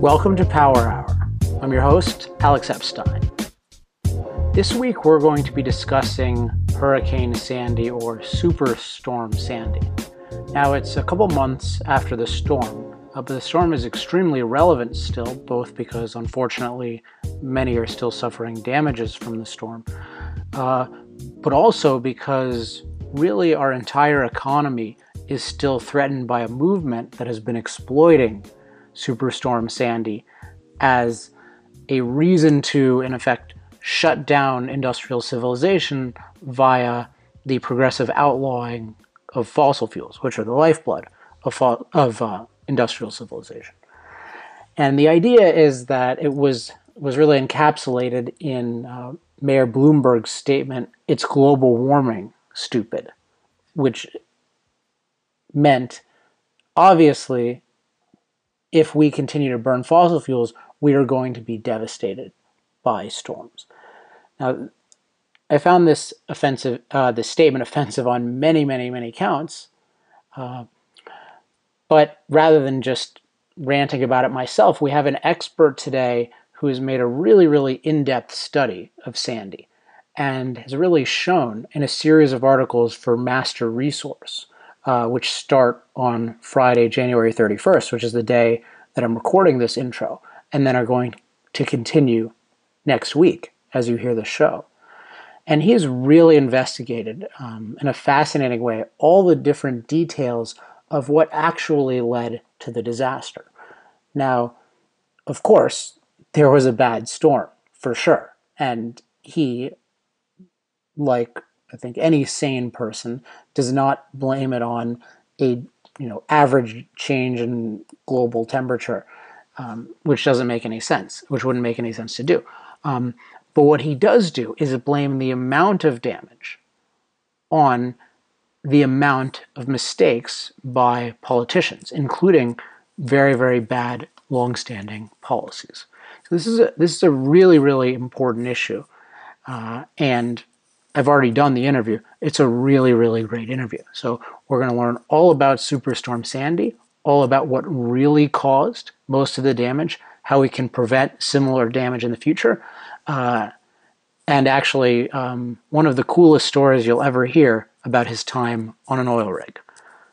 Welcome to Power Hour. I'm your host, Alex Epstein. This week we're going to be discussing Hurricane Sandy or Superstorm Sandy. Now it's a couple months after the storm, uh, but the storm is extremely relevant still, both because unfortunately many are still suffering damages from the storm, uh, but also because really our entire economy is still threatened by a movement that has been exploiting Superstorm Sandy as a reason to, in effect, shut down industrial civilization via the progressive outlawing of fossil fuels, which are the lifeblood of, fo- of uh, industrial civilization. And the idea is that it was was really encapsulated in uh, Mayor Bloomberg's statement, "It's global warming, stupid," which meant obviously if we continue to burn fossil fuels, we are going to be devastated by storms. Now, I found this offensive, uh, this statement offensive on many, many, many counts. Uh, but rather than just ranting about it myself, we have an expert today who has made a really, really in-depth study of Sandy and has really shown in a series of articles for Master Resource, uh, which start on Friday, January 31st, which is the day that I'm recording this intro, and then are going to continue next week as you hear the show. And he has really investigated um, in a fascinating way all the different details of what actually led to the disaster. Now, of course, there was a bad storm for sure. And he, like I think any sane person, does not blame it on a you know average change in global temperature, um, which doesn't make any sense, which wouldn't make any sense to do. Um, but what he does do is blame the amount of damage on the amount of mistakes by politicians, including very, very bad, long-standing policies. So this is a, this is a really, really important issue, uh, and I've already done the interview. It's a really, really great interview. So we're going to learn all about Superstorm Sandy, all about what really caused most of the damage, how we can prevent similar damage in the future, uh, and actually, um, one of the coolest stories you'll ever hear about his time on an oil rig.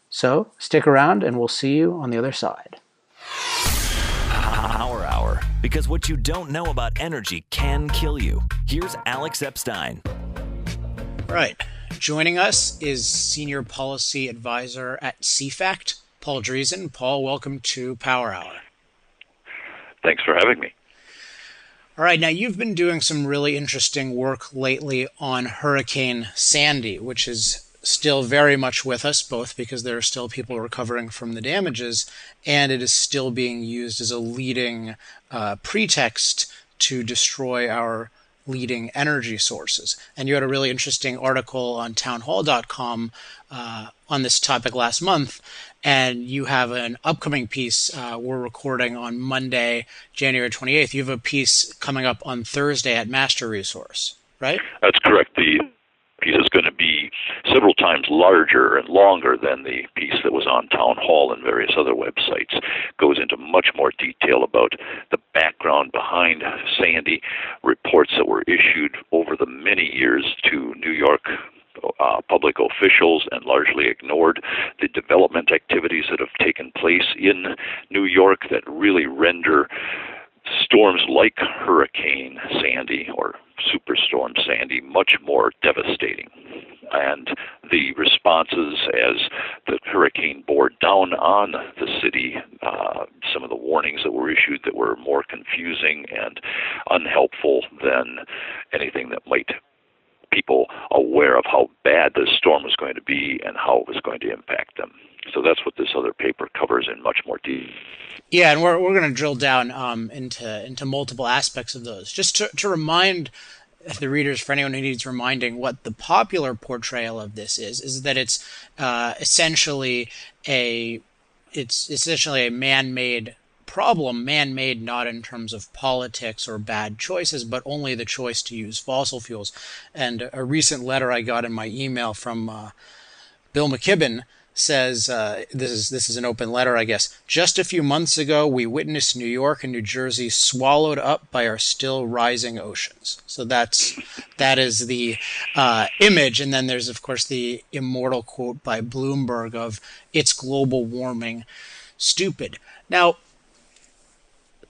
So stick around and we'll see you on the other side. Power Hour, because what you don't know about energy can kill you. Here's Alex Epstein. Right. Joining us is Senior Policy Advisor at CFACT, Paul Driessen. Paul, welcome to Power Hour. Thanks for having me. All right, now you've been doing some really interesting work lately on Hurricane Sandy, which is still very much with us, both because there are still people recovering from the damages, and it is still being used as a leading uh, pretext to destroy our leading energy sources. And you had a really interesting article on townhall.com uh, on this topic last month. And you have an upcoming piece uh, we're recording on Monday, January 28th. You have a piece coming up on Thursday at Master Resource, right? That's correct. The piece is going be several times larger and longer than the piece that was on Town Hall and various other websites. Goes into much more detail about the background behind Sandy, reports that were issued over the many years to New York uh, public officials and largely ignored the development activities that have taken place in New York that really render storms like Hurricane Sandy or Superstorm Sandy much more devastating. And the responses as the hurricane bore down on the city, uh, some of the warnings that were issued that were more confusing and unhelpful than anything that might people aware of how bad this storm was going to be and how it was going to impact them. So that's what this other paper covers in much more detail. Yeah, and we're, we're going to drill down um, into into multiple aspects of those. Just to, to remind the readers, for anyone who needs reminding, what the popular portrayal of this is, is that it's uh, essentially a it's essentially a man-made problem, man-made not in terms of politics or bad choices, but only the choice to use fossil fuels. And a recent letter I got in my email from uh, Bill McKibben says uh, this is this is an open letter, I guess. Just a few months ago, we witnessed New York and New Jersey swallowed up by our still rising oceans. So that's that is the uh, image, and then there's of course the immortal quote by Bloomberg of "It's global warming, stupid." Now,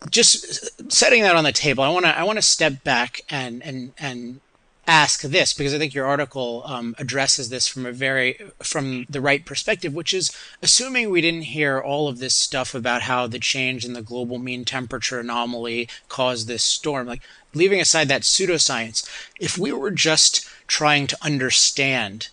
just setting that on the table, I want to I want to step back and and and ask this because I think your article um, addresses this from a very from the right perspective, which is assuming we didn't hear all of this stuff about how the change in the global mean temperature anomaly caused this storm. Like leaving aside that pseudoscience, if we were just trying to understand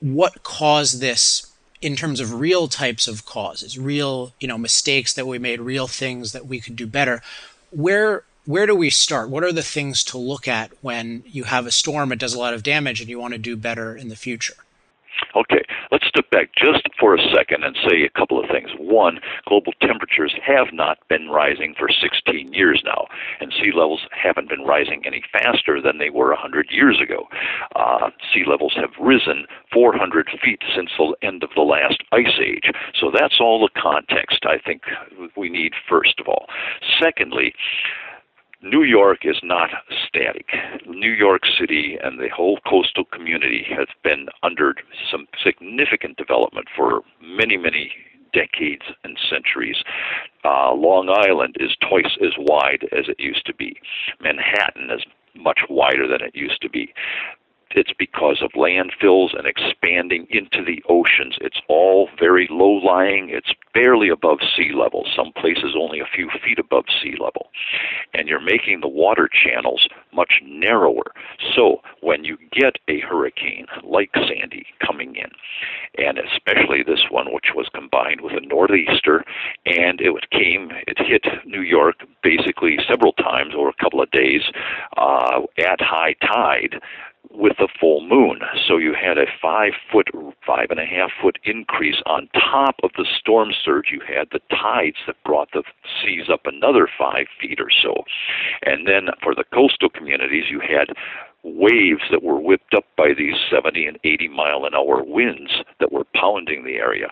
what caused this in terms of real types of causes, real you know mistakes that we made, real things that we could do better, where where do we start? What are the things to look at when you have a storm, it does a lot of damage, and you want to do better in the future? Okay, let's step back just for a second and say a couple of things. One, global temperatures have not been rising for 16 years now, and sea levels haven't been rising any faster than they were 100 years ago. Uh, sea levels have risen 400 feet since the end of the last ice age. So that's all the context I think we need, first of all. Secondly, New York is not static. New York City and the whole coastal community has been under some significant development for many, many decades and centuries. Uh, Long Island is twice as wide as it used to be. Manhattan is much wider than it used to be it's because of landfills and expanding into the oceans. It's all very low lying. It's barely above sea level, some places only a few feet above sea level. And you're making the water channels much narrower. So when you get a hurricane like Sandy coming in, and especially this one, which was combined with a northeaster, and it came, it hit New York basically several times over a couple of days uh, at high tide with the full moon. So you had a five foot, five and a half foot increase on top of the storm surge. You had the tides that brought the seas up another five feet or so. And then for the coastal communities, you had waves that were whipped up by these 70 and 80 mile an hour winds that were pounding the area.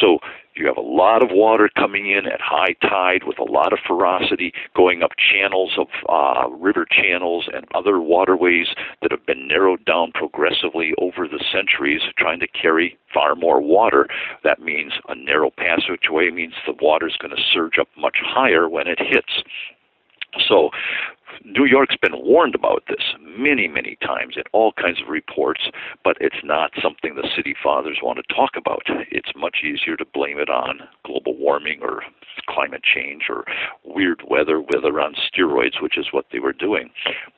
So you have a lot of water coming in at high tide with a lot of ferocity going up channels of uh, river channels and other waterways that have been narrowed down progressively over the centuries, trying to carry far more water. That means a narrow passageway means the water is going to surge up much higher when it hits. So New York's been warned about this many, many times in all kinds of reports, but it's not something the city fathers want to talk about. It's much easier to blame it on global warming or climate change or weird weather, weather on steroids, which is what they were doing.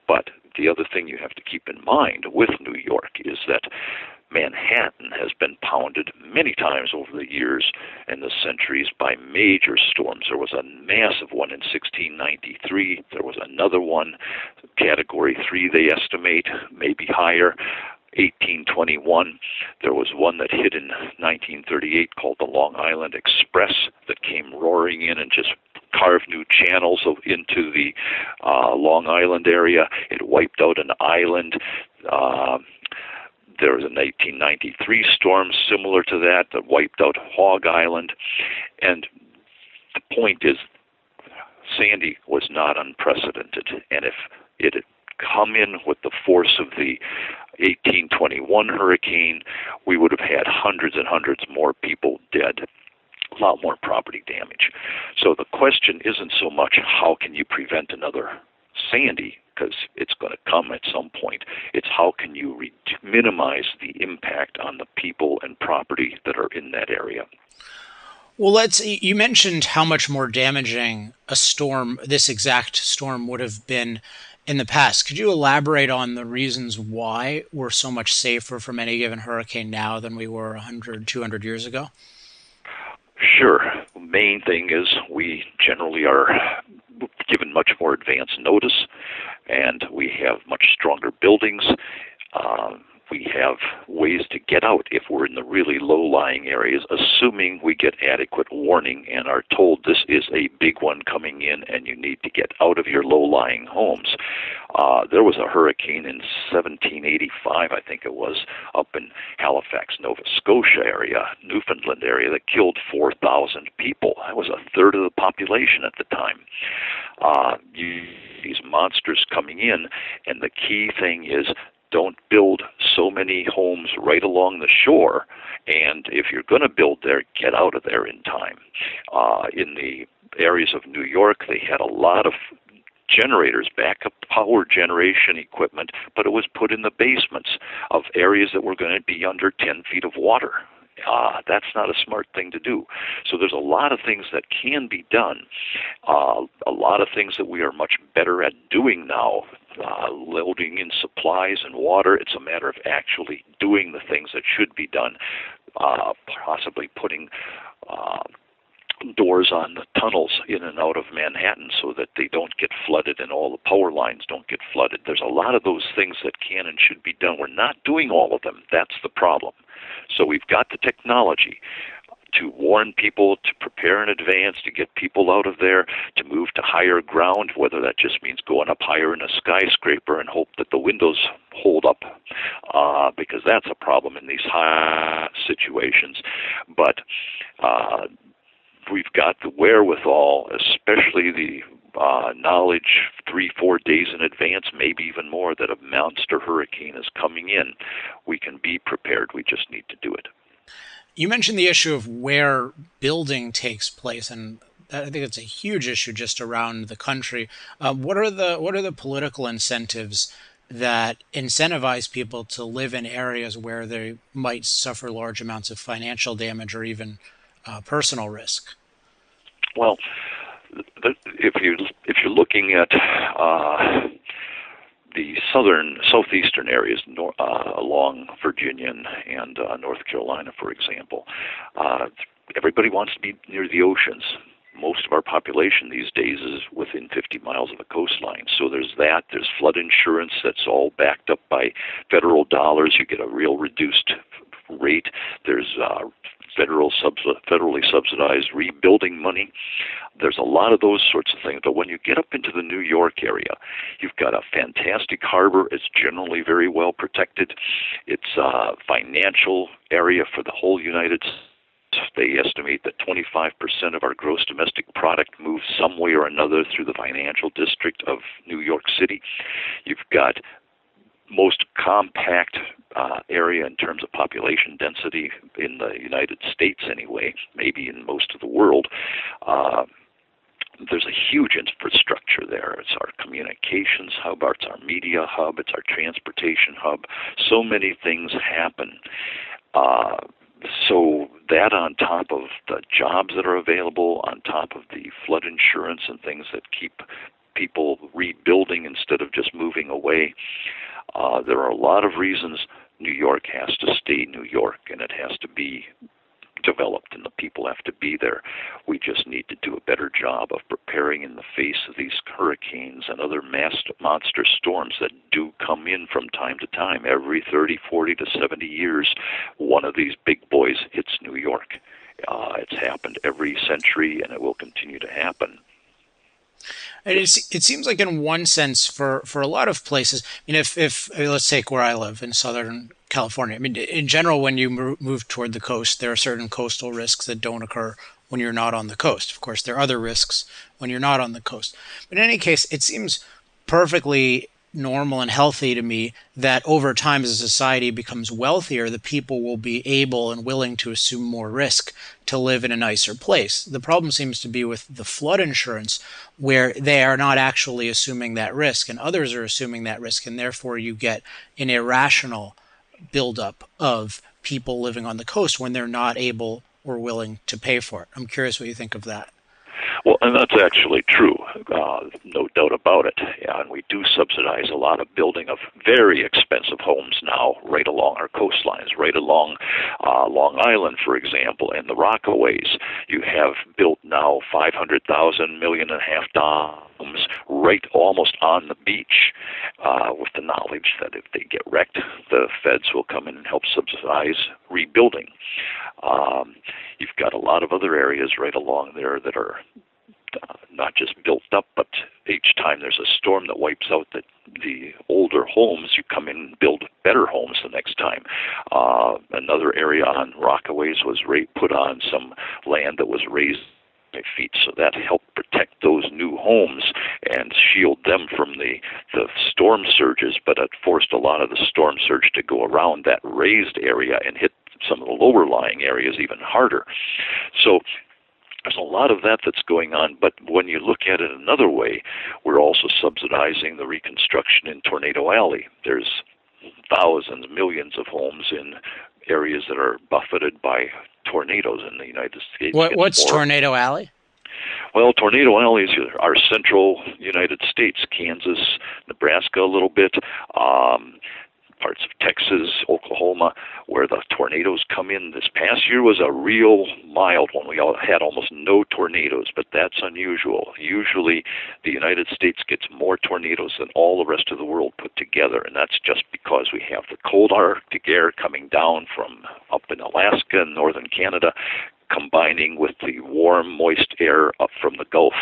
But the other thing you have to keep in mind with New York is that Manhattan has been pounded many times over the years and the centuries by major storms. There was a massive one in 1693. There was another one, category 3 they estimate, maybe higher. 1821. There was one that hit in 1938 called the Long Island Express that came roaring in and just carved new channels into the uh, Long Island area. It wiped out an island. Uh, there was a 1993 storm similar to that that wiped out Hog Island. And the point is, Sandy was not unprecedented. And if it had come in with the force of the 1821 hurricane, we would have had hundreds and hundreds more people dead a lot more property damage. So the question isn't so much how can you prevent another Sandy, because it's going to come at some point. It's how can you re- minimize the impact on the people and property that are in that area. Well, let's. You mentioned how much more damaging a storm, this exact storm, would have been in the past. Could you elaborate on the reasons why we're so much safer from any given hurricane now than we were 100, 200 years ago? Sure. Main thing is we generally are given much more advance notice, and we have much stronger buildings. Um, we have ways to get out if we're in the really low lying areas, assuming we get adequate warning and are told this is a big one coming in and you need to get out of your low lying homes. Uh, there was a hurricane in 1785, I think it was, up in Halifax, Nova Scotia area, Newfoundland area, that killed 4,000 people. That was a third of the population at the time. Uh, you, these monsters coming in, and the key thing is don't build so many homes right along the shore. And if you're going to build there, get out of there in time. Uh, in the areas of New York, they had a lot of generators, backup power generation equipment, but it was put in the basements of areas that were going to be under 10 feet of water. Ah, that's not a smart thing to do. So there's a lot of things that can be done, uh, a lot of things that we are much better at doing now uh, loading in supplies and water. It's a matter of actually doing the things that should be done, uh, possibly putting uh, doors on the tunnels in and out of Manhattan so that they don't get flooded and all the power lines don't get flooded. There's a lot of those things that can and should be done. We're not doing all of them. That's the problem. So we've got the technology to warn people, to prepare in advance, to get people out of there, to move to higher ground, whether that just means going up higher in a skyscraper and hope that the windows hold up, uh, because that's a problem in these high situations. But uh, we've got the wherewithal, especially the uh, knowledge three, four days in advance, maybe even more, that a monster hurricane is coming in. We can be prepared. We just need to do it. You mentioned the issue of where building takes place, and I think it's a huge issue just around the country. Uh, what are the what are the political incentives that incentivize people to live in areas where they might suffer large amounts of financial damage or even uh, personal risk? Well, if you if you're looking at uh, the southern, southeastern areas nor, uh, along Virginia and uh, North Carolina, for example, uh, everybody wants to be near the oceans. Most of our population these days is within 50 miles of a coastline. So there's that. There's flood insurance that's all backed up by federal dollars. You get a real reduced rate. There's uh, federal federally subsidized rebuilding money. There's a lot of those sorts of things. But when you get up into the New York area, you've got a fantastic harbor. It's generally very well protected. It's a financial area for the whole United States. They estimate that 25% of our gross domestic product moves some way or another through the financial district of New York City. You've got most compact uh, area in terms of population density in the United States, anyway, maybe in most of the world. Uh, there's a huge infrastructure there. It's our communications hub, it's our media hub, it's our transportation hub. So many things happen. Uh, so that on top of the jobs that are available, on top of the flood insurance and things that keep people rebuilding instead of just moving away, uh, there are a lot of reasons New York has to stay New York and it has to be developed and the people have to be there. We just need to do a better job of preparing in the face of these hurricanes and other mass, monster storms that do come in from time to time. Every 30, 40 to 70 years, one of these big boys hits New York. Uh, it's happened every century and it will continue to happen. And it seems like, in one sense, for, for a lot of places, I mean, if, if let's take where I live in Southern California, I mean, in general, when you move toward the coast, there are certain coastal risks that don't occur when you're not on the coast. Of course, there are other risks when you're not on the coast. But in any case, it seems perfectly normal and healthy to me that over time as a society becomes wealthier the people will be able and willing to assume more risk to live in a nicer place. The problem seems to be with the flood insurance where they are not actually assuming that risk and others are assuming that risk and therefore you get an irrational buildup of people living on the coast when they're not able or willing to pay for it. I'm curious what you think of that. Well, and that's actually true, uh, no doubt about it. Yeah, and we do subsidize a lot of building of very expensive homes now, right along our coastlines, right along uh, Long Island, for example, and the Rockaways. You have built now 500,000 million and a half homes right almost on the beach, uh, with the knowledge that if they get wrecked, the feds will come in and help subsidize rebuilding. Um, you've got a lot of other areas right along there that are uh, not just built up, but each time there's a storm that wipes out the the older homes, you come in and build better homes the next time. Uh, another area on Rockaways was ra- put on some land that was raised by feet, so that helped protect those new homes and shield them from the the storm surges. But it forced a lot of the storm surge to go around that raised area and hit some of the lower lying areas even harder. So there's a lot of that that's going on, but when you look at it another way, we're also subsidizing the reconstruction in Tornado Alley. There's thousands, millions of homes in areas that are buffeted by tornadoes in the United States. What, what's more. Tornado Alley? Well, Tornado Alley is our central United States, Kansas, Nebraska a little bit. Um, parts of Texas, Oklahoma, where the tornadoes come in. This past year was a real mild one. We all had almost no tornadoes, but that's unusual. Usually, the United States gets more tornadoes than all the rest of the world put together, and that's just because we have the cold Arctic air coming down from up in Alaska and northern Canada, combining with the warm, moist air up from the Gulf.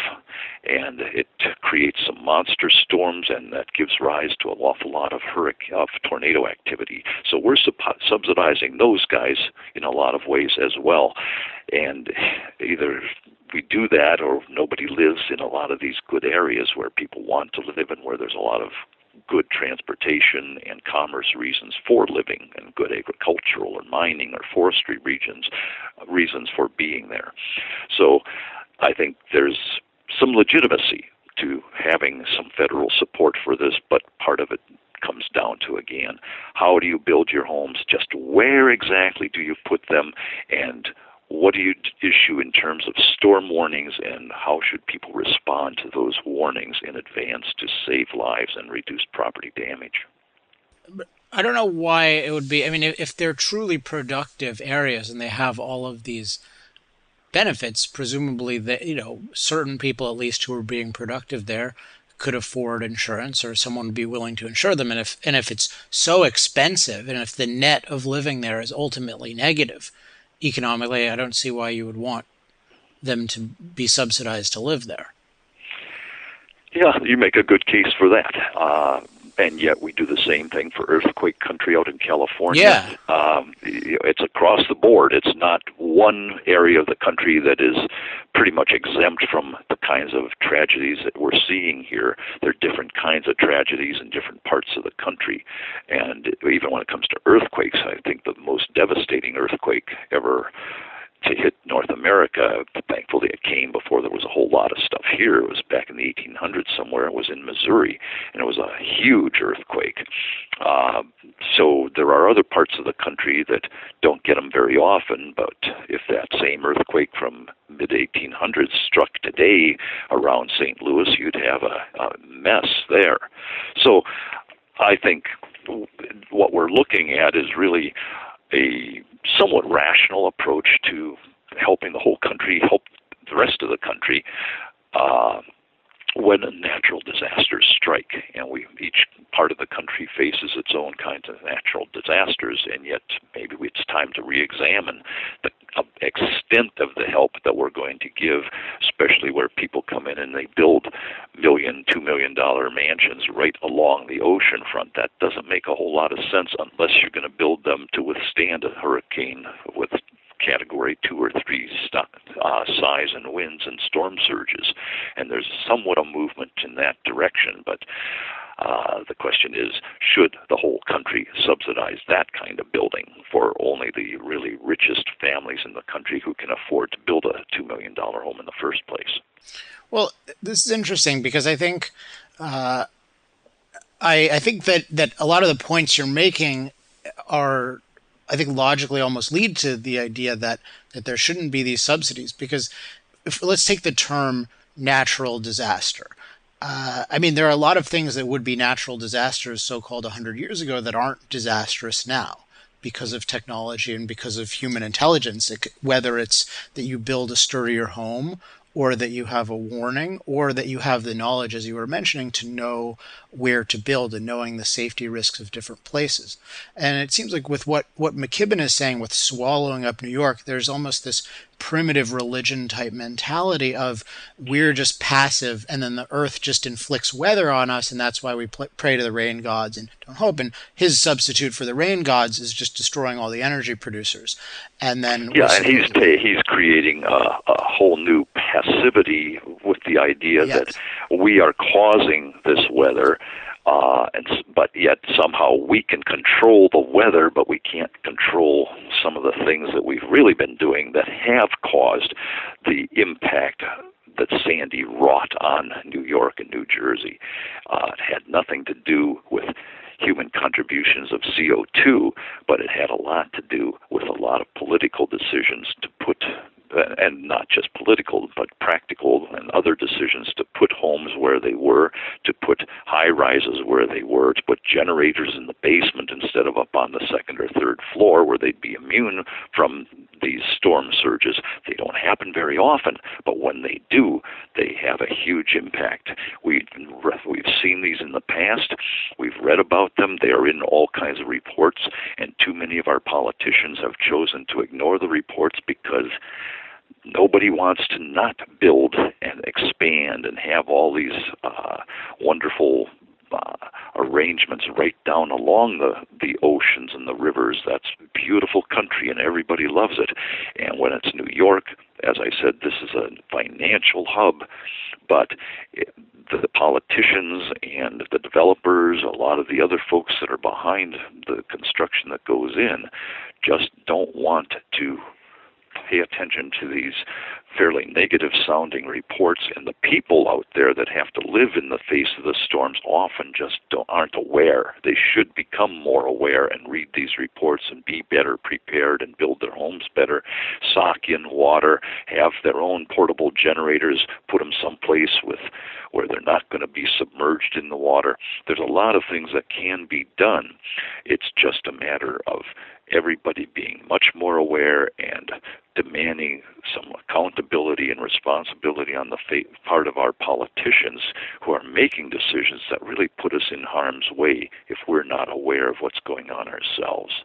And it creates some monster storms, and that gives rise to an awful lot of hurricane, of tornado activity. So we're sub- subsidizing those guys in a lot of ways as well. And either we do that or nobody lives in a lot of these good areas where people want to live and where there's a lot of good transportation and commerce reasons for living and good agricultural or mining or forestry regions uh, reasons for being there. So I think there's some legitimacy to having some federal support for this, but part of it comes down to again how do you build your homes just where exactly do you put them and what do you issue in terms of storm warnings and how should people respond to those warnings in advance to save lives and reduce property damage? I don't know why it would be. I mean, if they're truly productive areas and they have all of these benefits, presumably that you know certain people at least who are being productive there could afford insurance or someone would be willing to insure them and if and if it's so expensive and if the net of living there is ultimately negative economically, I don't see why you would want them to be subsidized to live there. Yeah, you make a good case for that. Uh, and yet we do the same thing for earthquake country out in California. Yeah. Um, it's across the board. It's not one area of the country that is pretty much exempt from the kinds of tragedies that we're seeing here. There are different kinds of tragedies in different parts of the country. And even when it comes to earthquakes, I think the most devastating earthquake ever to hit North America. Thankfully, it came before there was a whole lot of stuff here. It was back in the 1800s somewhere. It was in Missouri, and it was a huge earthquake. Uh, so there are other parts of the country that don't get them very often. But if that same earthquake from mid 1800s struck today around St. Louis, you'd have a, a mess there. So I think what we're looking at is really a somewhat rational approach to helping the whole country, help the rest of the country. Uh, when natural disasters strike, and we each part of the country faces its own kinds of natural disasters, and yet maybe it's time to re-examine the uh, extent of the help that we're going to give, especially where people come in and they build million, two million dollar mansions right along the ocean front. That doesn't make a whole lot of sense unless you're going to build them to withstand a hurricane with category two or three st- uh, size and winds and storm surges. And there's somewhat a movement in that direction, but uh, the question is, should the whole country subsidize that kind of building for only the really richest families in the country who can afford to build a $2 million home in the first place? Well, this is interesting because I think. Uh, I, I think that, that a lot of the points you're making are I think logically almost lead to the idea that that there shouldn't be these subsidies because if let's take the term natural disaster. Uh, I mean, there are a lot of things that would be natural disasters, so called 100 years ago, that aren't disastrous now because of technology and because of human intelligence. It, whether it's that you build a sturdier home or that you have a warning, or that you have the knowledge, as you were mentioning, to know where to build and knowing the safety risks of different places. And it seems like with what, what McKibben is saying with swallowing up New York, there's almost this primitive religion type mentality of we're just passive and then the earth just inflicts weather on us and that's why we pray to the rain gods and don't hope and his substitute for the rain gods is just destroying all the energy producers and then yeah and he's he's creating a, a, whole new passivity with the idea yes. that we are causing this weather uh, and but yet somehow we can control the weather, but we can't control some of the things that we've really been doing that have caused the impact that Sandy wrought on New York and New Jersey. Uh, it had nothing to do with human contributions of CO2, but it had a lot to do with a lot of political decisions to put and not just political, but practical and other decisions to put homes where they were, to put high rises where they were, to put generators in the basement instead of up on the second or third floor where they'd be immune from these storm surges. They don't happen very often, but when they do, they have a huge impact. We, we've seen these in the past. We've read about them. They are in all kinds of reports, and too many of our politicians have chosen to ignore the reports because nobody wants to not build and expand and have all these uh, wonderful uh, arrangements right down along the the oceans and the rivers. That's beautiful country, and everybody loves it. And when it's New York, as I said, this is a financial hub, but it, the politicians and the developers, a lot of the other folks that are behind the construction that goes in, just don't want to pay attention to these fairly negative sounding reports and the people out there that have to live in the face of the storms often just aren't aware. They should become more aware and read these reports and be better prepared and build their homes better sock in water have their own portable generators put them someplace with where they're not going to be submerged in the water. There's a lot of things that can be done. It's just a matter of everybody being much more aware and demanding some accountability and responsibility on the fa- part of our politicians who are making decisions that really put us in harm's way if we're not aware of what's going on ourselves.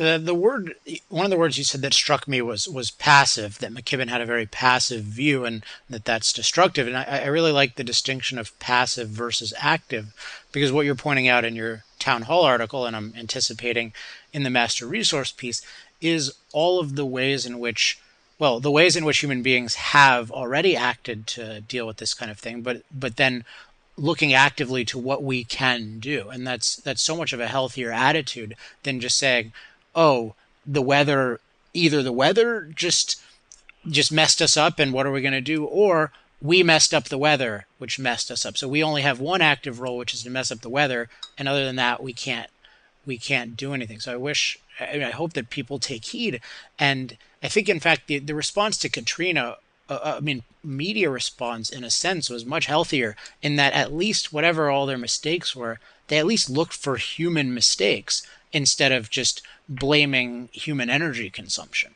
The, the word, one of the words you said that struck me was was passive. That McKibben had a very passive view, and that that's destructive. And I, I really like the distinction of passive versus active, because what you're pointing out in your town hall article, and I'm anticipating in the master resource piece, is all of the ways in which well the ways in which human beings have already acted to deal with this kind of thing but but then looking actively to what we can do and that's that's so much of a healthier attitude than just saying oh the weather either the weather just just messed us up and what are we going to do or we messed up the weather which messed us up. So we only have one active role which is to mess up the weather and other than that we can't we can't do anything. So i wish I, mean, I hope that people take heed. And I think, in fact, the, the response to Katrina, uh, uh, I mean, media response in a sense was much healthier in that at least whatever all their mistakes were, they at least looked for human mistakes instead of just blaming human energy consumption.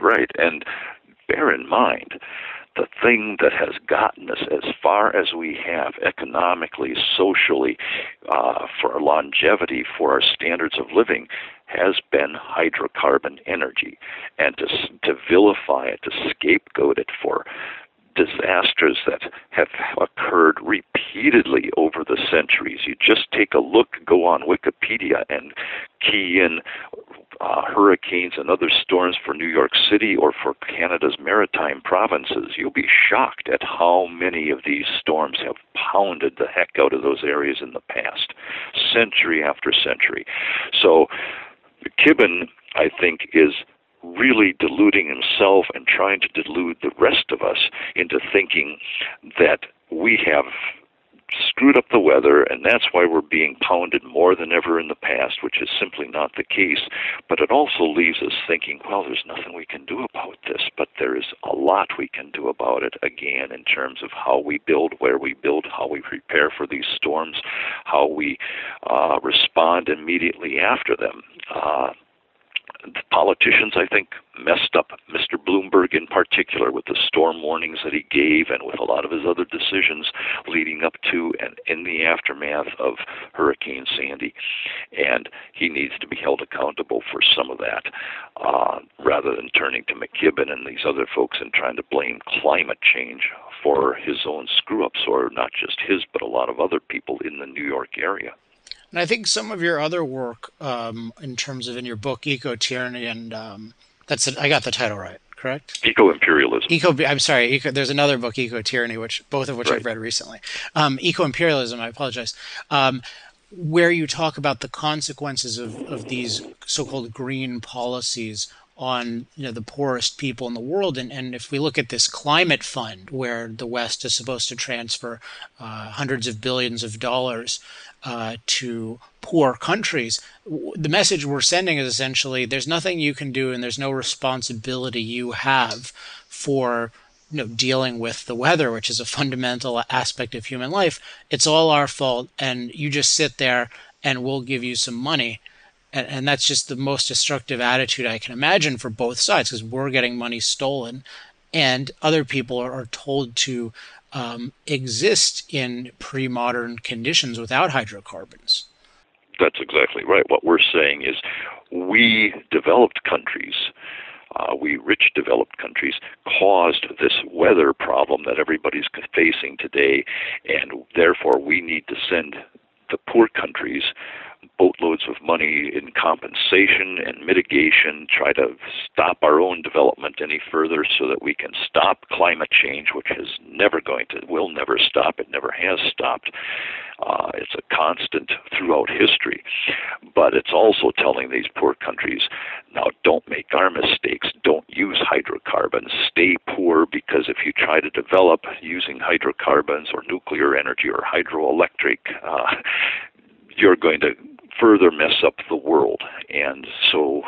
Right. And bear in mind, the thing that has gotten us as far as we have economically, socially, uh, for longevity, for our standards of living, has been hydrocarbon energy. And to, to vilify it, to scapegoat it for disasters that have occurred repeatedly over the centuries. You just take a look, go on Wikipedia, and key in uh, hurricanes and other storms for New York City or for Canada's maritime provinces, you'll be shocked at how many of these storms have pounded the heck out of those areas in the past, century after century. So, McKibben, I think, is really deluding himself and trying to delude the rest of us into thinking that we have screwed up the weather, and that's why we're being pounded more than ever in the past, which is simply not the case. But it also leaves us thinking, well, there's nothing we can do about this, but there is a lot we can do about it, again, in terms of how we build, where we build, how we prepare for these storms, how we uh, respond immediately after them. Uh, politicians, I think, messed up Mr. Bloomberg in particular with the storm warnings that he gave and with a lot of his other decisions leading up to and in the aftermath of Hurricane Sandy. And he needs to be held accountable for some of that uh, rather than turning to McKibben and these other folks and trying to blame climate change for his own screw ups, or not just his, but a lot of other people in the New York area. And I think some of your other work, um, in terms of in your book, Eco Tyranny, and um, that's it, I got the title right, correct? Eco imperialism. Eco. I'm sorry. Eco, there's another book, Eco Tyranny, which both of which right. I've read recently. Um, Eco imperialism. I apologize. Um, where you talk about the consequences of, of these so-called green policies on you know the poorest people in the world and, and if we look at this climate fund where the west is supposed to transfer uh, hundreds of billions of dollars uh, to poor countries. The message we're sending is essentially there's nothing you can do and there's no responsibility you have for you know dealing with the weather which is a fundamental aspect of human life. It's all our fault and you just sit there and we'll give you some money. And, and that's just the most destructive attitude I can imagine for both sides because we're getting money stolen, and other people are, are told to um, exist in pre-modern conditions without hydrocarbons. That's exactly right. What we're saying is, we developed countries. Uh, we rich developed countries caused this weather problem that everybody's facing today, and therefore we need to send the poor countries boatloads of money in compensation and mitigation, try to stop our own development any further so that we can stop climate change, which is never going to, will never stop. It never has stopped. Uh, it's a constant throughout history. But it's also telling these poor countries now don't make our mistakes. Don't use hydrocarbons. Stay poor because if you try to develop using hydrocarbons or nuclear energy or hydroelectric, uh, you're going to further mess up the world. And so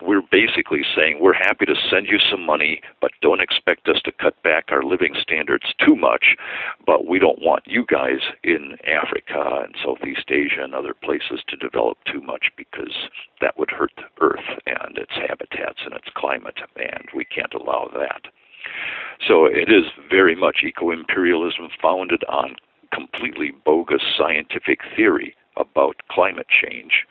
we're basically saying we're happy to send you some money, but don't expect us to cut back our living standards too much. But we don't want you guys in Africa and Southeast Asia and other places to develop too much because that would hurt the Earth and its habitats and its climate, and we can't allow that. So it is very much eco imperialism founded on completely bogus scientific theory about climate change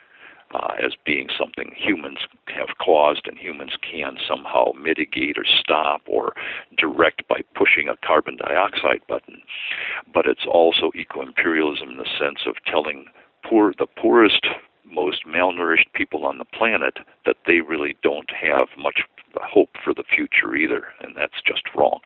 uh, as being something humans have caused and humans can somehow mitigate or stop or direct by pushing a carbon dioxide button. But it's also eco imperialism in the sense of telling poor the poorest, most malnourished people on the planet that they really don't have much hope for the future either, and that's just wrong.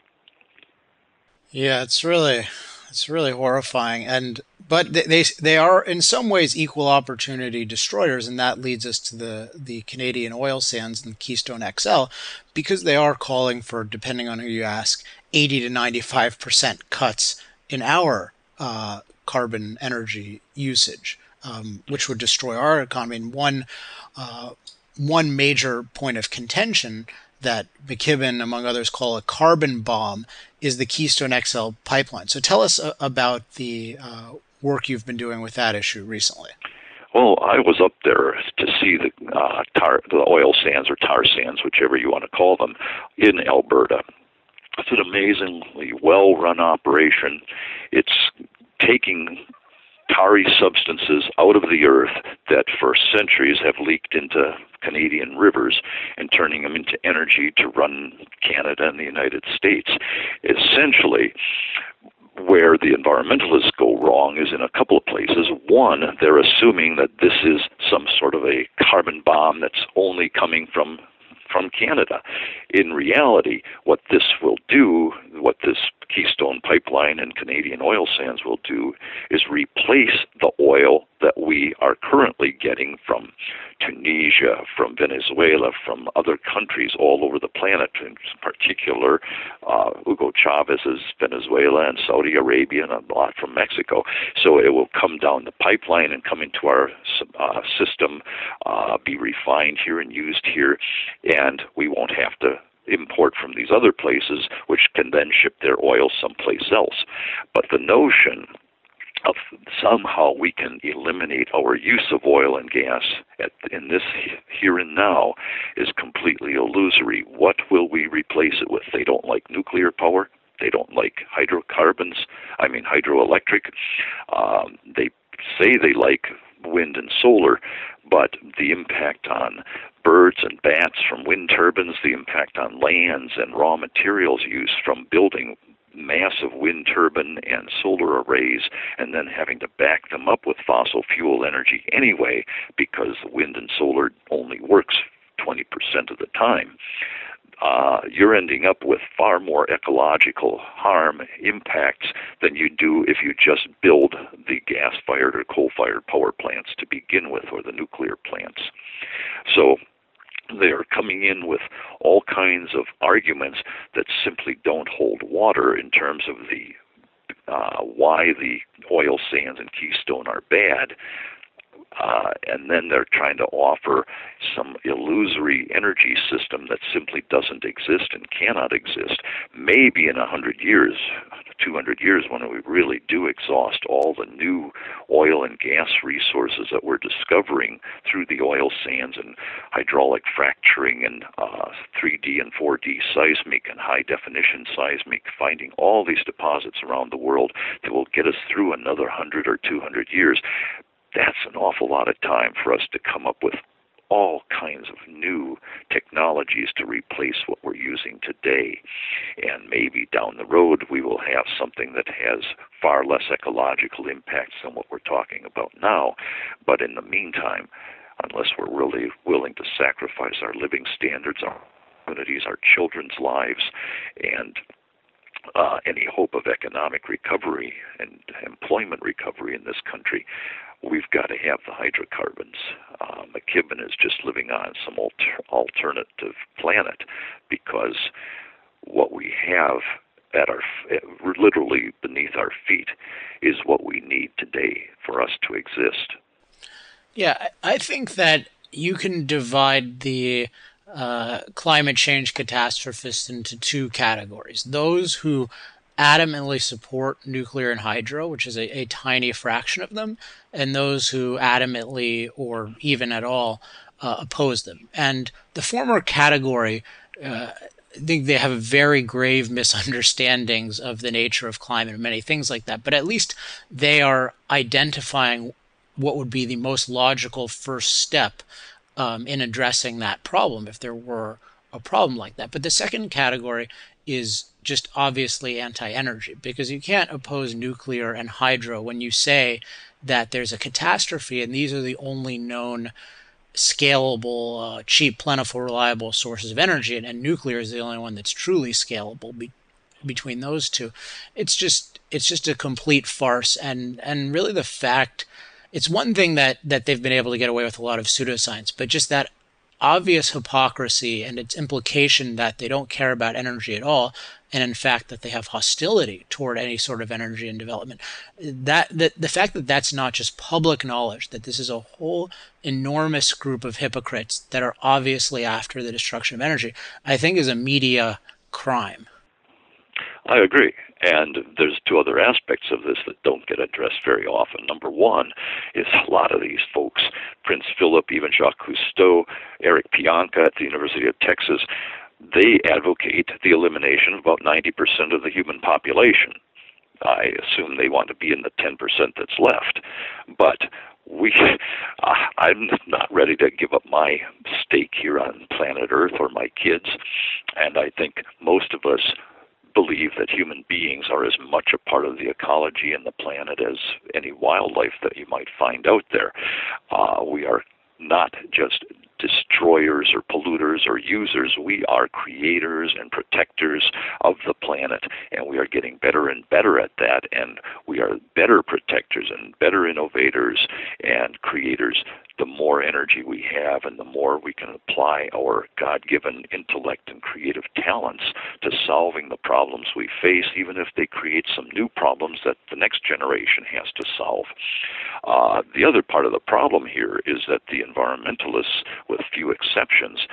Yeah, it's really it's really horrifying and but they they are in some ways equal opportunity destroyers, and that leads us to the the Canadian oil sands and Keystone XL, because they are calling for, depending on who you ask, 80 to 95 percent cuts in our uh, carbon energy usage, um, which would destroy our economy. And one uh, one major point of contention that McKibben, among others, call a carbon bomb is the Keystone XL pipeline. So tell us uh, about the uh, work you've been doing with that issue recently. Well, I was up there to see the uh, tar, the oil sands or tar sands, whichever you want to call them, in Alberta. It's an amazingly well-run operation. It's taking tarry substances out of the earth that for centuries have leaked into Canadian rivers and turning them into energy to run Canada and the United States. Essentially, where the environmentalists go wrong is in a couple of places. One, they're assuming that this is some sort of a carbon bomb that's only coming from from Canada. In reality, what this will do, what this Keystone Pipeline and Canadian oil sands will do is replace the oil that we are currently getting from Tunisia, from Venezuela, from other countries all over the planet, in particular uh, Hugo Chavez's Venezuela and Saudi Arabia and a lot from Mexico. So it will come down the pipeline and come into our uh, system, uh, be refined here and used here, and we won't have to import from these other places, which can then ship their oil someplace else. But the notion of somehow we can eliminate our use of oil and gas at, in this here and now is completely illusory. What will we replace it with? They don't like nuclear power. They don't like hydrocarbons. I mean hydroelectric. Um, they say they like wind and solar, but the impact on birds and bats from wind turbines, the impact on lands and raw materials used from building massive wind turbine and solar arrays and then having to back them up with fossil fuel energy anyway because wind and solar only works 20% of the time. Uh, you're ending up with far more ecological harm impacts than you do if you just build the gas fired or coal fired power plants to begin with or the nuclear plants. So they are coming in with all kinds of arguments that simply don't hold water in terms of the uh, why the oil sands and Keystone are bad. Uh, and then they're trying to offer some illusory energy system that simply doesn't exist and cannot exist. Maybe in a hundred years, 200 years, when we really do exhaust all the new oil and gas resources that we're discovering through the oil sands and hydraulic fracturing and uh, 3D and 4D seismic and high definition seismic, finding all these deposits around the world that will get us through another 100 or 200 years that's an awful lot of time for us to come up with all kinds of new technologies to replace what we're using today. And maybe down the road we will have something that has far less ecological impacts than what we're talking about now. But in the meantime, unless we're really willing to sacrifice our living standards, our communities, our children's lives, and uh, any hope of economic recovery and employment recovery in this country, we've got to have the hydrocarbons. McKibben is just living on some alter- alternative planet because what we have at our literally beneath our feet is what we need today for us to exist. Yeah, I think that you can divide the uh, climate change catastrophists into two categories: those who adamantly support nuclear and hydro, which is a, a tiny fraction of them, and those who adamantly or even at all uh, oppose them. And the former category, uh, I think they have very grave misunderstandings of the nature of climate and many things like that. But at least they are identifying what would be the most logical first step um, in addressing that problem if there were a problem like that. But the second category is just obviously anti energy because you can't oppose nuclear and hydro when you say that there's a catastrophe and these are the only known scalable, uh, cheap, plentiful, reliable sources of energy, and, and, nuclear is the only one that's truly scalable be- between those two. It's just it's just a complete farce, and and really the fact. It's one thing that, that they've been able to get away with a lot of pseudoscience, but just that obvious hypocrisy and its implication that they don't care about energy at all and in fact that they have hostility toward any sort of energy and development that the, the fact that that's not just public knowledge that this is a whole enormous group of hypocrites that are obviously after the destruction of energy i think is a media crime. I agree and there's two other aspects of this that don't get addressed very often. Number one is a lot of these folks, Prince Philip, even Jacques Cousteau, Eric Pianka at the University of Texas, they advocate the elimination of about 90% of the human population. I assume they want to be in the 10% that's left. But we uh, I'm not ready to give up my stake here on planet Earth or my kids and I think most of us believe that human beings are as much a part of the ecology and the planet as any wildlife that you might find out there. Uh, we are not just destroyers or polluters or users. We are creators and protectors of the planet, and we are getting better and better at that. And we are better protectors and better innovators and creators the more energy we have and the more we can apply our God given intellect and creative talents to solving the problems we face, even if they create some new problems that the next generation has to solve. Uh, the other part of the problem here is that the environmentalists, with few exceptions,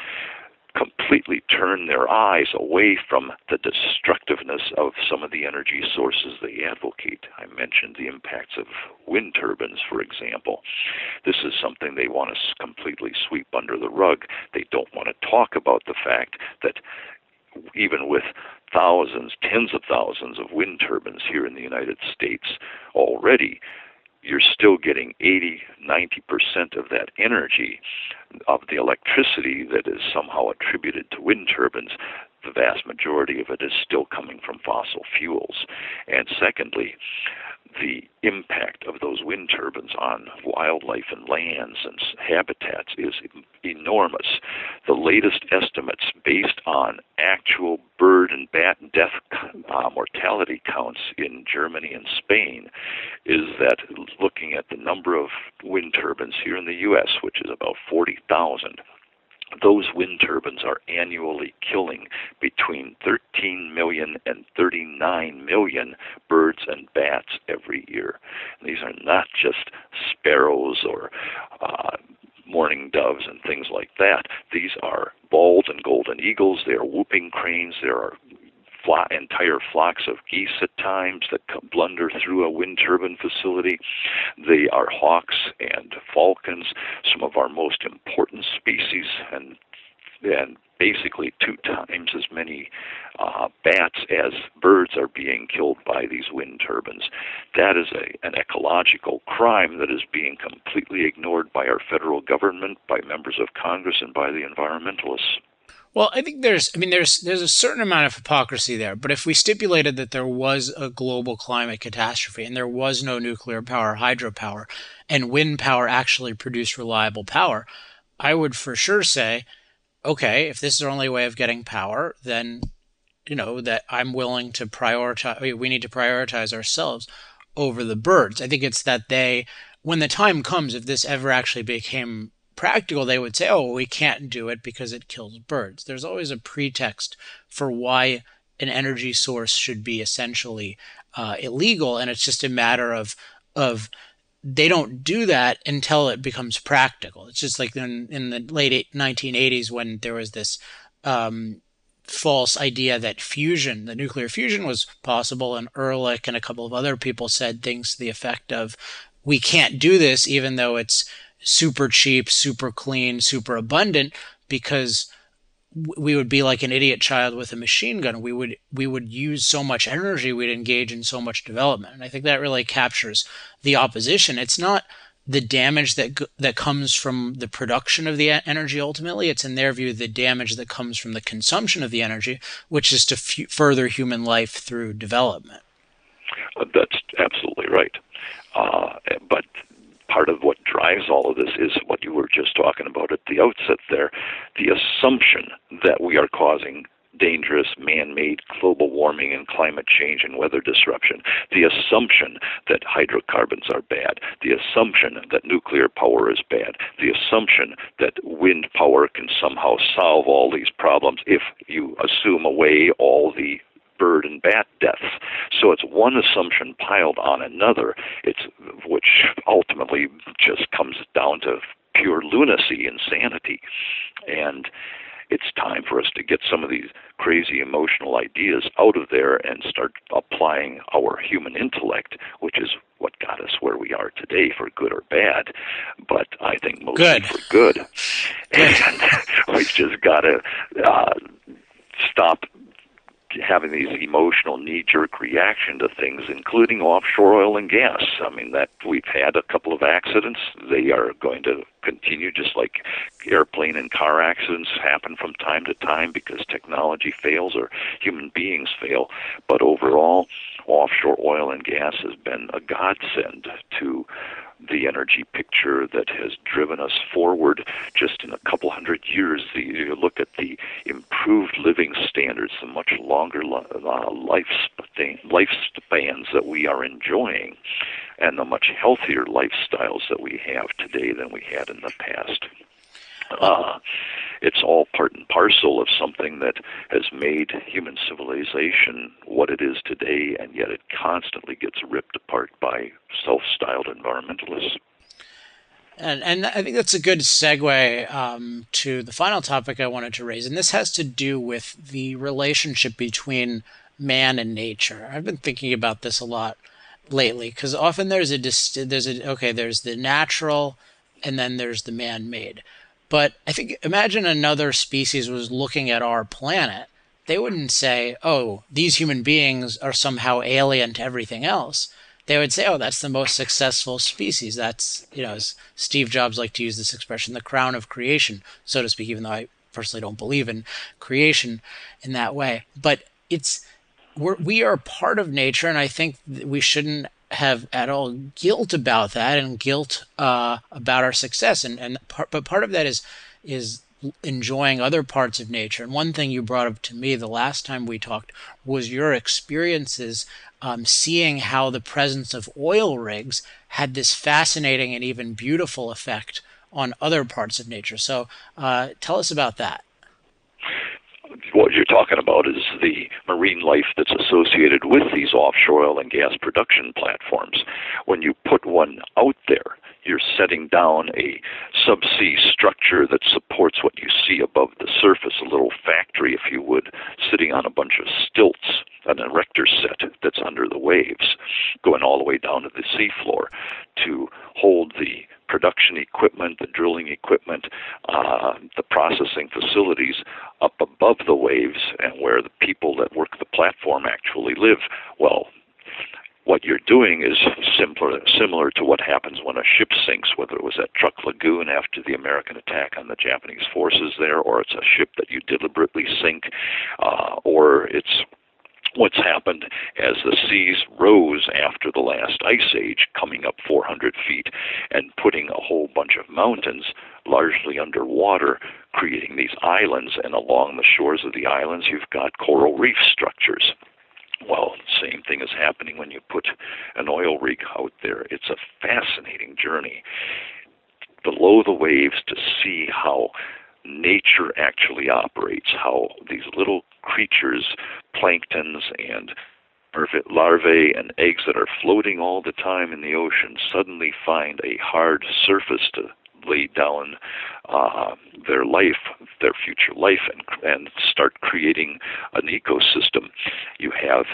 completely turn their eyes away from the destructiveness of some of the energy sources they advocate. I mentioned the impacts of wind turbines, for example. This is something they want to completely sweep under the rug. They don't want to talk about the fact that even with thousands, tens of thousands of wind turbines here in the United States already, you're still getting 80, 90% of that energy of the electricity that is somehow attributed to wind turbines. The vast majority of it is still coming from fossil fuels. And secondly, the impact of those wind turbines on wildlife and lands and habitats is enormous. The latest estimates, based on actual bird and bat death uh, mortality counts in Germany and Spain, is that looking at the number of wind turbines here in the U.S., which is about 40,000, those wind turbines are annually killing between 13 million and 39 million birds and bats every year. And these are not just sparrows or uh, mourning doves and things like that. These are bald and golden eagles. They are whooping cranes. There are fly, entire flocks of geese at times that blunder through a wind turbine facility. They are hawks and falcons, some of our most important species, and and basically two times as many uh, bats as birds are being killed by these wind turbines. That is a, an ecological crime that is being completely ignored by our federal government, by members of Congress, and by the environmentalists. Well, I think there's, I mean, there's there's a certain amount of hypocrisy there. But if we stipulated that there was a global climate catastrophe and there was no nuclear power, hydropower, and wind power actually produced reliable power, I would for sure say, okay, if this is our only way of getting power, then you know that I'm willing to prioritize. We need to prioritize ourselves over the birds. I think it's that they, when the time comes, if this ever actually became practical, they would say, oh, we can't do it because it kills birds. There's always a pretext for why an energy source should be essentially uh, illegal, and it's just a matter of of they don't do that until it becomes practical. It's just like in, in the late 1980s when there was this um, false idea that fusion, the nuclear fusion, was possible, and Ehrlich and a couple of other people said things to the effect of, "We can't do this, even though it's." Super cheap, super clean, super abundant because we would be like an idiot child with a machine gun. We would we would use so much energy, we'd engage in so much development. And I think that really captures the opposition. It's not the damage that that comes from the production of the energy ultimately it's in their view the damage that comes from the consumption of the energy which is to f- further human life through development uh, that's absolutely right uh, but part of what drives all of this is what you were just talking about at the outset there the assumption that we are causing dangerous man made global warming and climate change and weather disruption, the assumption that hydrocarbons are bad, the assumption that nuclear power is bad, the assumption that wind power can somehow solve all these problems if you assume away all the bird and bat deaths. So it's one assumption piled on another. It's which ultimately just comes down to pure lunacy, insanity, and it's time for us to get some of these crazy emotional ideas out of there and start applying our human intellect, which is what got us where we are today for good or bad, but I think mostly good. for good. good. And we've just got to uh, stop having these emotional knee-jerk reaction to things, including offshore oil and gas. I mean, that we've had a couple of accidents. They are going to continue, just like airplane and car accidents happen from time to time because technology fails or human beings fail. But overall, offshore oil and gas has been a godsend to the energy picture that has driven us forward just in a couple hundred years. You look at the improved living standards, the much longer uh, lifespan, lifespans that we are enjoying, and the much healthier lifestyles that we have today than we had in the past. Uh, it's all part and parcel of something that has made human civilization what it is today, and yet it constantly gets ripped apart by self-styled environmentalists. And, and I think that's a good segue um, to the final topic I wanted to raise, and this has to do with the relationship between man and nature. I've been thinking about this a lot lately because often there's a there's a okay there's the natural and then there's the man-made but I think imagine another species was looking at our planet. They wouldn't say, oh, these human beings are somehow alien to everything else. They would say, oh, that's the most successful species. That's, you know, as Steve Jobs liked to use this expression, the crown of creation, so to speak, even though I personally don't believe in creation in that way. But it's, we're, we are part of nature, and I think we shouldn't have at all guilt about that and guilt uh, about our success. And, and part, but part of that is is enjoying other parts of nature. And one thing you brought up to me the last time we talked was your experiences um, seeing how the presence of oil rigs had this fascinating and even beautiful effect on other parts of nature. So uh, tell us about that what you're talking about is the marine life that's associated with these offshore oil and gas production platforms. When you put one out there, you're setting down a subsea structure that supports what you see above the surface, a little factory, if you would, sitting on a bunch of stilts, an erector set that's under the waves, going all the way down to the seafloor to hold the production equipment, the drilling equipment, uh, the processing facilities up above the waves and where the people that work the platform actually live. Well, what you're doing is similar similar to what happens when a ship sinks, whether it was at Truk Lagoon after the American attack on the Japanese forces there, or it's a ship that you deliberately sink, uh, or it's what's happened as the seas rose after the last ice age, coming up 400 feet and putting a whole bunch of mountains largely underwater, creating these islands. And along the shores of the islands, you've got coral reef structures. Well, same thing is happening when you put an oil rig out there. It's a fascinating journey below the waves to see how nature actually operates, how these little creatures, planktons and larvae and eggs that are floating all the time in the ocean suddenly find a hard surface to lay down uh, their life, their future life, and, and start creating an ecosystem. You have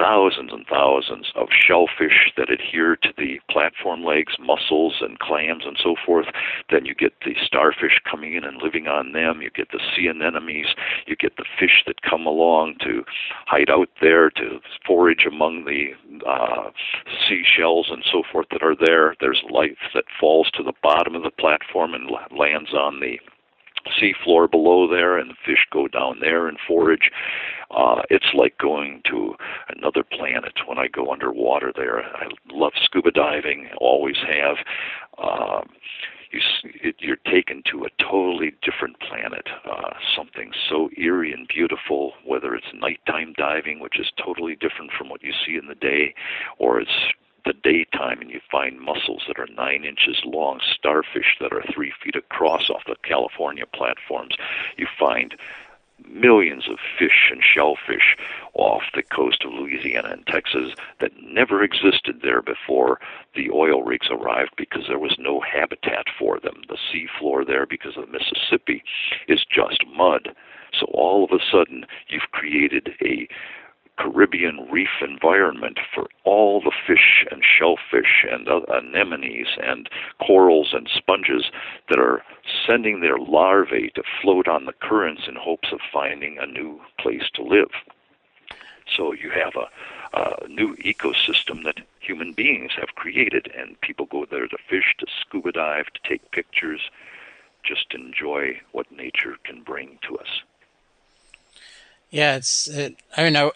thousands and thousands of shellfish that adhere to the platform legs, mussels and clams and so forth. Then you get the starfish coming in and living on them. You get the sea anemones. You get the fish that come along to hide out there to forage among the uh, seashells and so forth that are there. There's life that falls to the bottom of the platform and lands on the seafloor below there, and the fish go down there and forage. Uh, it's like going to another planet when I go underwater there. I love scuba diving, always have. Um, you, you're taken to a totally different planet, uh, something so eerie and beautiful, whether it's nighttime diving, which is totally different from what you see in the day, or it's the daytime and you find mussels that are nine inches long, starfish that are three feet across off the California platforms. You find millions of fish and shellfish off the coast of Louisiana and Texas that never existed there before the oil rigs arrived because there was no habitat for them. The seafloor there, because of the Mississippi, is just mud. So all of a sudden, you've created a Caribbean reef environment for all the fish and shellfish and anemones and corals and sponges that are sending their larvae to float on the currents in hopes of finding a new place to live. So you have a, a new ecosystem that human beings have created, and people go there to fish, to scuba dive, to take pictures, just enjoy what nature can bring to us. Yeah, it's. It, I mean, I,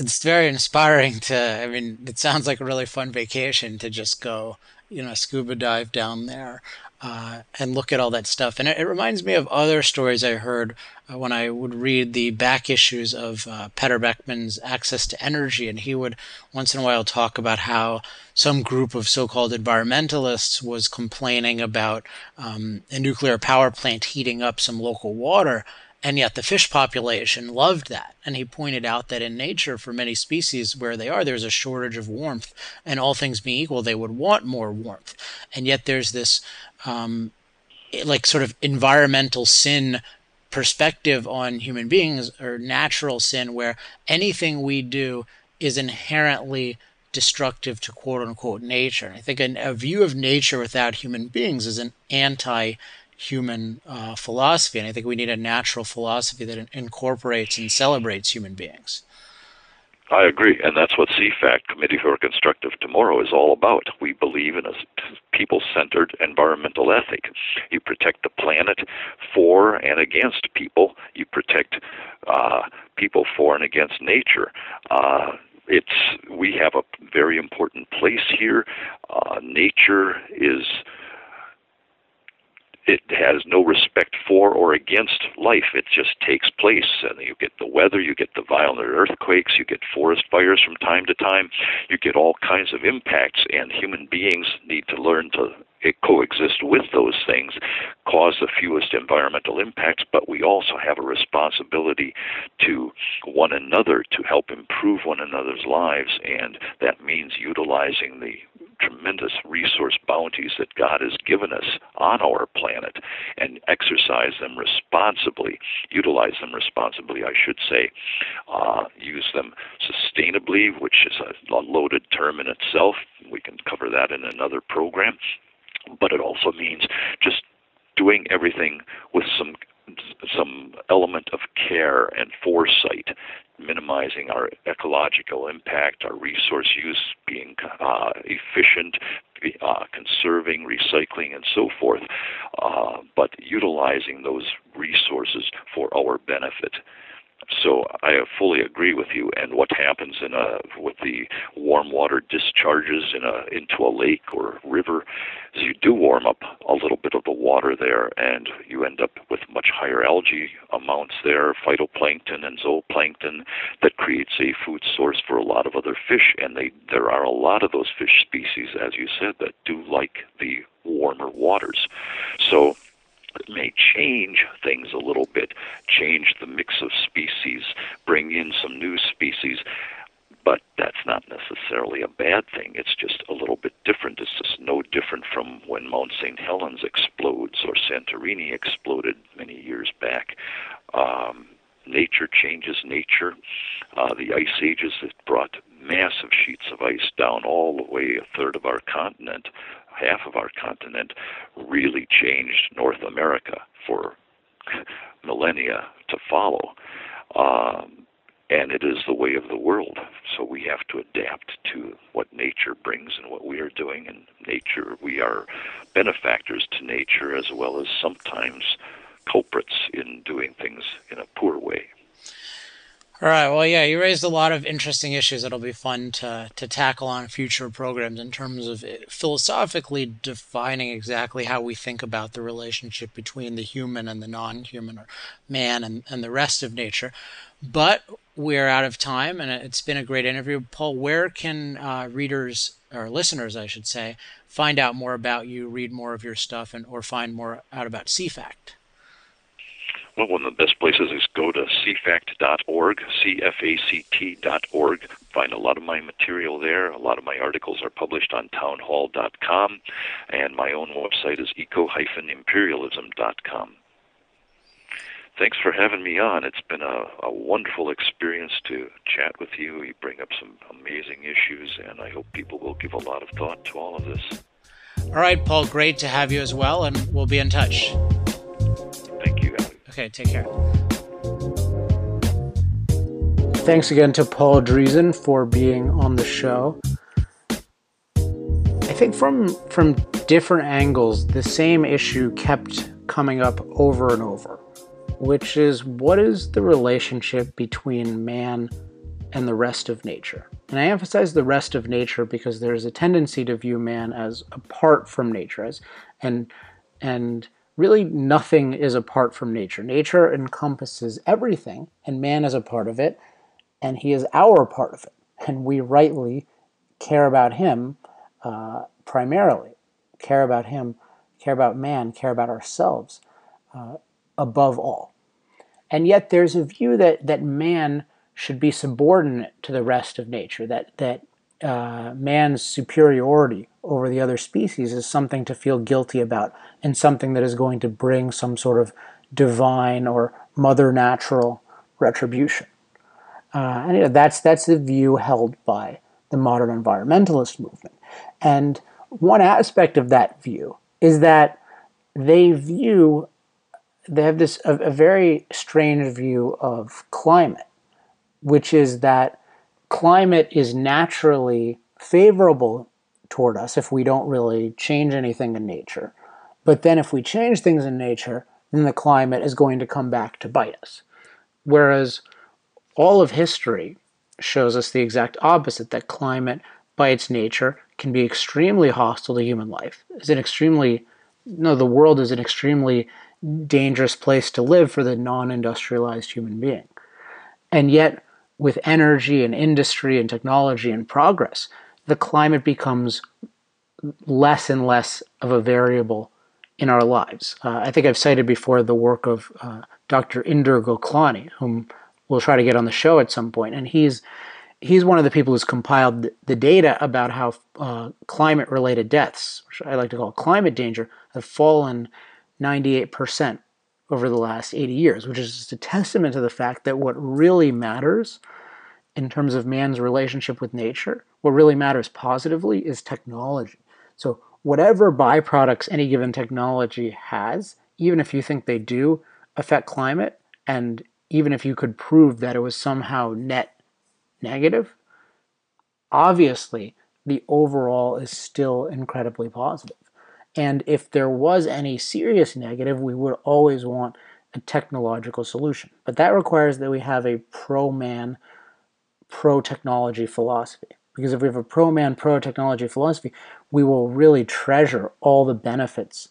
it's very inspiring to. I mean, it sounds like a really fun vacation to just go, you know, scuba dive down there uh, and look at all that stuff. And it, it, reminds me of other stories I heard uh, when I would read the back issues of uh, Peter Beckmann's Access to Energy, and he would once in a while talk about how some group of so-called environmentalists was complaining about um, a nuclear power plant heating up some local water and yet the fish population loved that. And he pointed out that in nature, for many species where they are, there's a shortage of warmth. And all things being equal, they would want more warmth. And yet there's this, um, like, sort of environmental sin perspective on human beings or natural sin where anything we do is inherently destructive to quote unquote nature. I think a, a view of nature without human beings is an anti human uh, philosophy. And I think we need a natural philosophy that incorporates and celebrates human beings. I agree, and that's what CFACT, Committee for Constructive Tomorrow, is all about. We believe in a people centered environmental ethic. You protect the planet for and against people, you protect uh, people for and against nature. Uh, it's we have a very important place here. Uh, nature is it has no respect for or against life. It just takes place. And you get the weather, you get the violent earthquakes, you get forest fires from time to time, you get all kinds of impacts, and human beings need to learn to coexist with those things, cause the fewest environmental impacts, but we also have a responsibility to one another to help improve one another's lives, and that means utilizing the tremendous resource bounties that God has given us on our planet and exercise them responsibly, utilize them responsibly, I should say, uh, use them sustainably, which is a loaded term in itself. We can cover that in another program. But it also means just doing everything with some some element of care and foresight, minimizing our ecological impact, our resource use, being uh, efficient, uh, conserving, recycling, and so forth, uh, but utilizing those resources for our benefit. So I fully agree with you. And what happens in a with the warm water discharges in a into a lake or river is you do warm up a little bit of the water there, and you end up with much higher algae amounts there, phytoplankton and zooplankton, that creates a food source for a lot of other fish. And they there are a lot of those fish species, as you said, that do like the warmer waters. So may change things a little bit, change the mix of species, bring in some new species. But that's not necessarily a bad thing. It's just a little bit different. It's just no different from when Mount St. Helens explodes or Santorini exploded many years back. Um, nature changes nature. Uh, the ice ages that brought massive sheets of ice down all the way a third of our continent half of our continent really changed North America for millennia to follow. Um, and it is the way of the world. So we have to adapt to what nature brings and what we are doing. And nature, we are benefactors to nature as well as sometimes culprits in doing things in a poor way. All right. Well, yeah, you raised a lot of interesting issues that'll be fun to, to tackle on future programs in terms of eh, philosophically defining exactly how we think about the relationship between the human and the non human, or man and, and the rest of nature. But we're out of time, and it's been a great interview. Paul, where can uh, readers, or listeners, I should say, find out more about you, read more of your stuff, and or find more out about CFACT? Well, one of the best places is go to cfact.org, C-F-A-C-T.org. Find a lot of my material there. A lot of my articles are published on townhall.com, and my own website is eco-imperialism.com. Thanks for having me on. It's been a, a wonderful experience to chat with you. You bring up some amazing issues, and I hope people will give a lot of thought to all of this. All right, Paul, great to have you as well, and we'll be in touch. Okay, take care. Thanks again to Paul Driessen for being on the show. I think from from different angles, the same issue kept coming up over and over, which is what is the relationship between man and the rest of nature. And I emphasize the rest of nature because there's a tendency to view man as apart from nature, as and and really nothing is apart from nature. Nature encompasses everything, and man is a part of it, and he is our part of it. And we rightly care about him uh, primarily, care about him, care about man, care about ourselves uh, above all. And yet there's a view that, that man should be subordinate to the rest of nature, that, that uh, man's superiority over the other species is something to feel guilty about and something that is going to bring some sort of divine or mother natural retribution. Uh, and you know, that's, that's the view held by the modern environmentalist movement. And one aspect of that view is that they view, they have this a, a very strange view of climate, which is that climate is naturally favorable toward us if we don't really change anything in nature. But then if we change things in nature, then the climate is going to come back to bite us. Whereas all of history shows us the exact opposite that climate, by its nature, can be extremely hostile to human life. Is an extremely no, the world is an extremely dangerous place to live for the non-industrialized human being. And yet, with energy and industry and technology and progress, the climate becomes less and less of a variable in our lives. Uh, I think I've cited before the work of uh, Dr. Indur Goklany, whom we'll try to get on the show at some point, and he's he's one of the people who's compiled the data about how uh, climate-related deaths, which I like to call climate danger, have fallen 98% over the last 80 years, which is just a testament to the fact that what really matters in terms of man's relationship with nature, what really matters positively is technology. So whatever byproducts any given technology has, even if you think they do affect climate, and even if you could prove that it was somehow net negative, obviously the overall is still incredibly positive. And if there was any serious negative, we would always want a technological solution. But that requires that we have a pro man pro technology philosophy. Because if we have a pro man, pro technology philosophy, we will really treasure all the benefits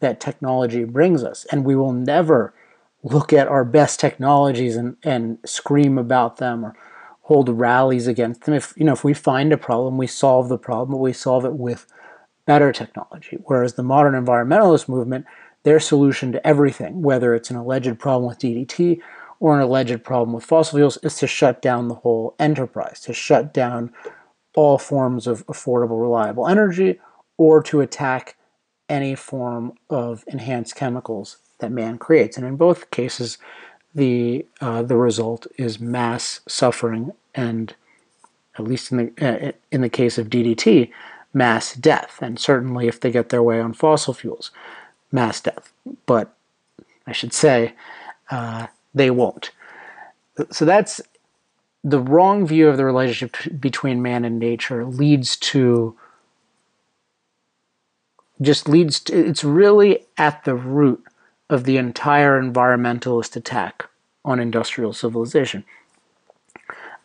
that technology brings us. And we will never look at our best technologies and, and scream about them or hold rallies against them. If you know, if we find a problem, we solve the problem, but we solve it with better technology. Whereas the modern environmentalist movement, their solution to everything, whether it's an alleged problem with DDT or an alleged problem with fossil fuels is to shut down the whole enterprise, to shut down all forms of affordable, reliable energy, or to attack any form of enhanced chemicals that man creates. And in both cases, the uh, the result is mass suffering, and at least in the uh, in the case of DDT, mass death. And certainly, if they get their way on fossil fuels, mass death. But I should say. Uh, they won't. So that's the wrong view of the relationship between man and nature leads to just leads to it's really at the root of the entire environmentalist attack on industrial civilization.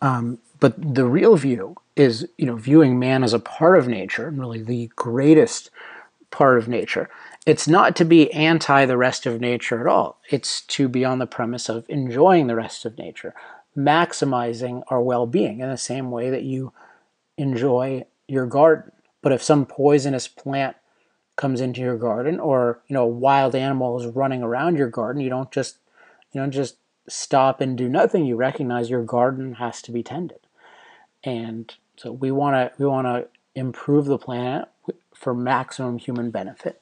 Um, but the real view is, you know, viewing man as a part of nature, and really the greatest part of nature, it's not to be anti the rest of nature at all. It's to be on the premise of enjoying the rest of nature, maximizing our well being in the same way that you enjoy your garden. But if some poisonous plant comes into your garden or you know a wild animal is running around your garden, you don't just you don't just stop and do nothing. You recognize your garden has to be tended. And so we want to we want to improve the planet for maximum human benefit.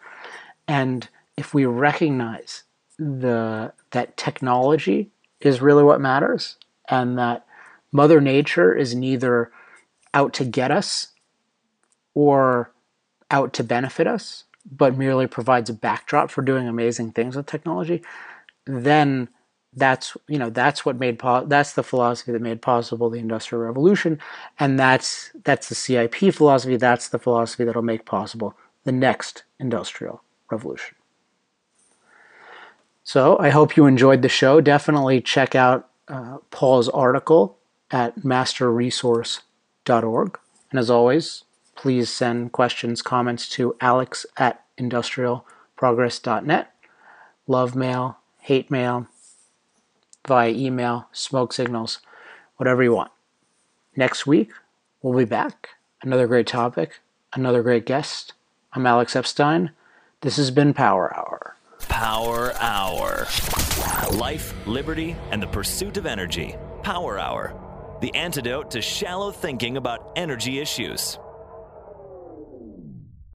And if we recognize the that technology is really what matters and that mother nature is neither out to get us or out to benefit us but merely provides a backdrop for doing amazing things with technology then that's you know that's what made po- that's the philosophy that made possible the industrial revolution and that's that's the CIP philosophy that's the philosophy that'll make possible the next industrial revolution. So I hope you enjoyed the show. Definitely check out uh, Paul's article at masterresource.org. And as always, please send questions, comments to alex at industrialprogress.net. Love mail, hate mail, via email, smoke signals, whatever you want. Next week, we'll be back. Another great topic, another great guest. I'm Alex Epstein. This has been Power Hour. Power Hour. Life, liberty, and the pursuit of energy. Power Hour. The antidote to shallow thinking about energy issues.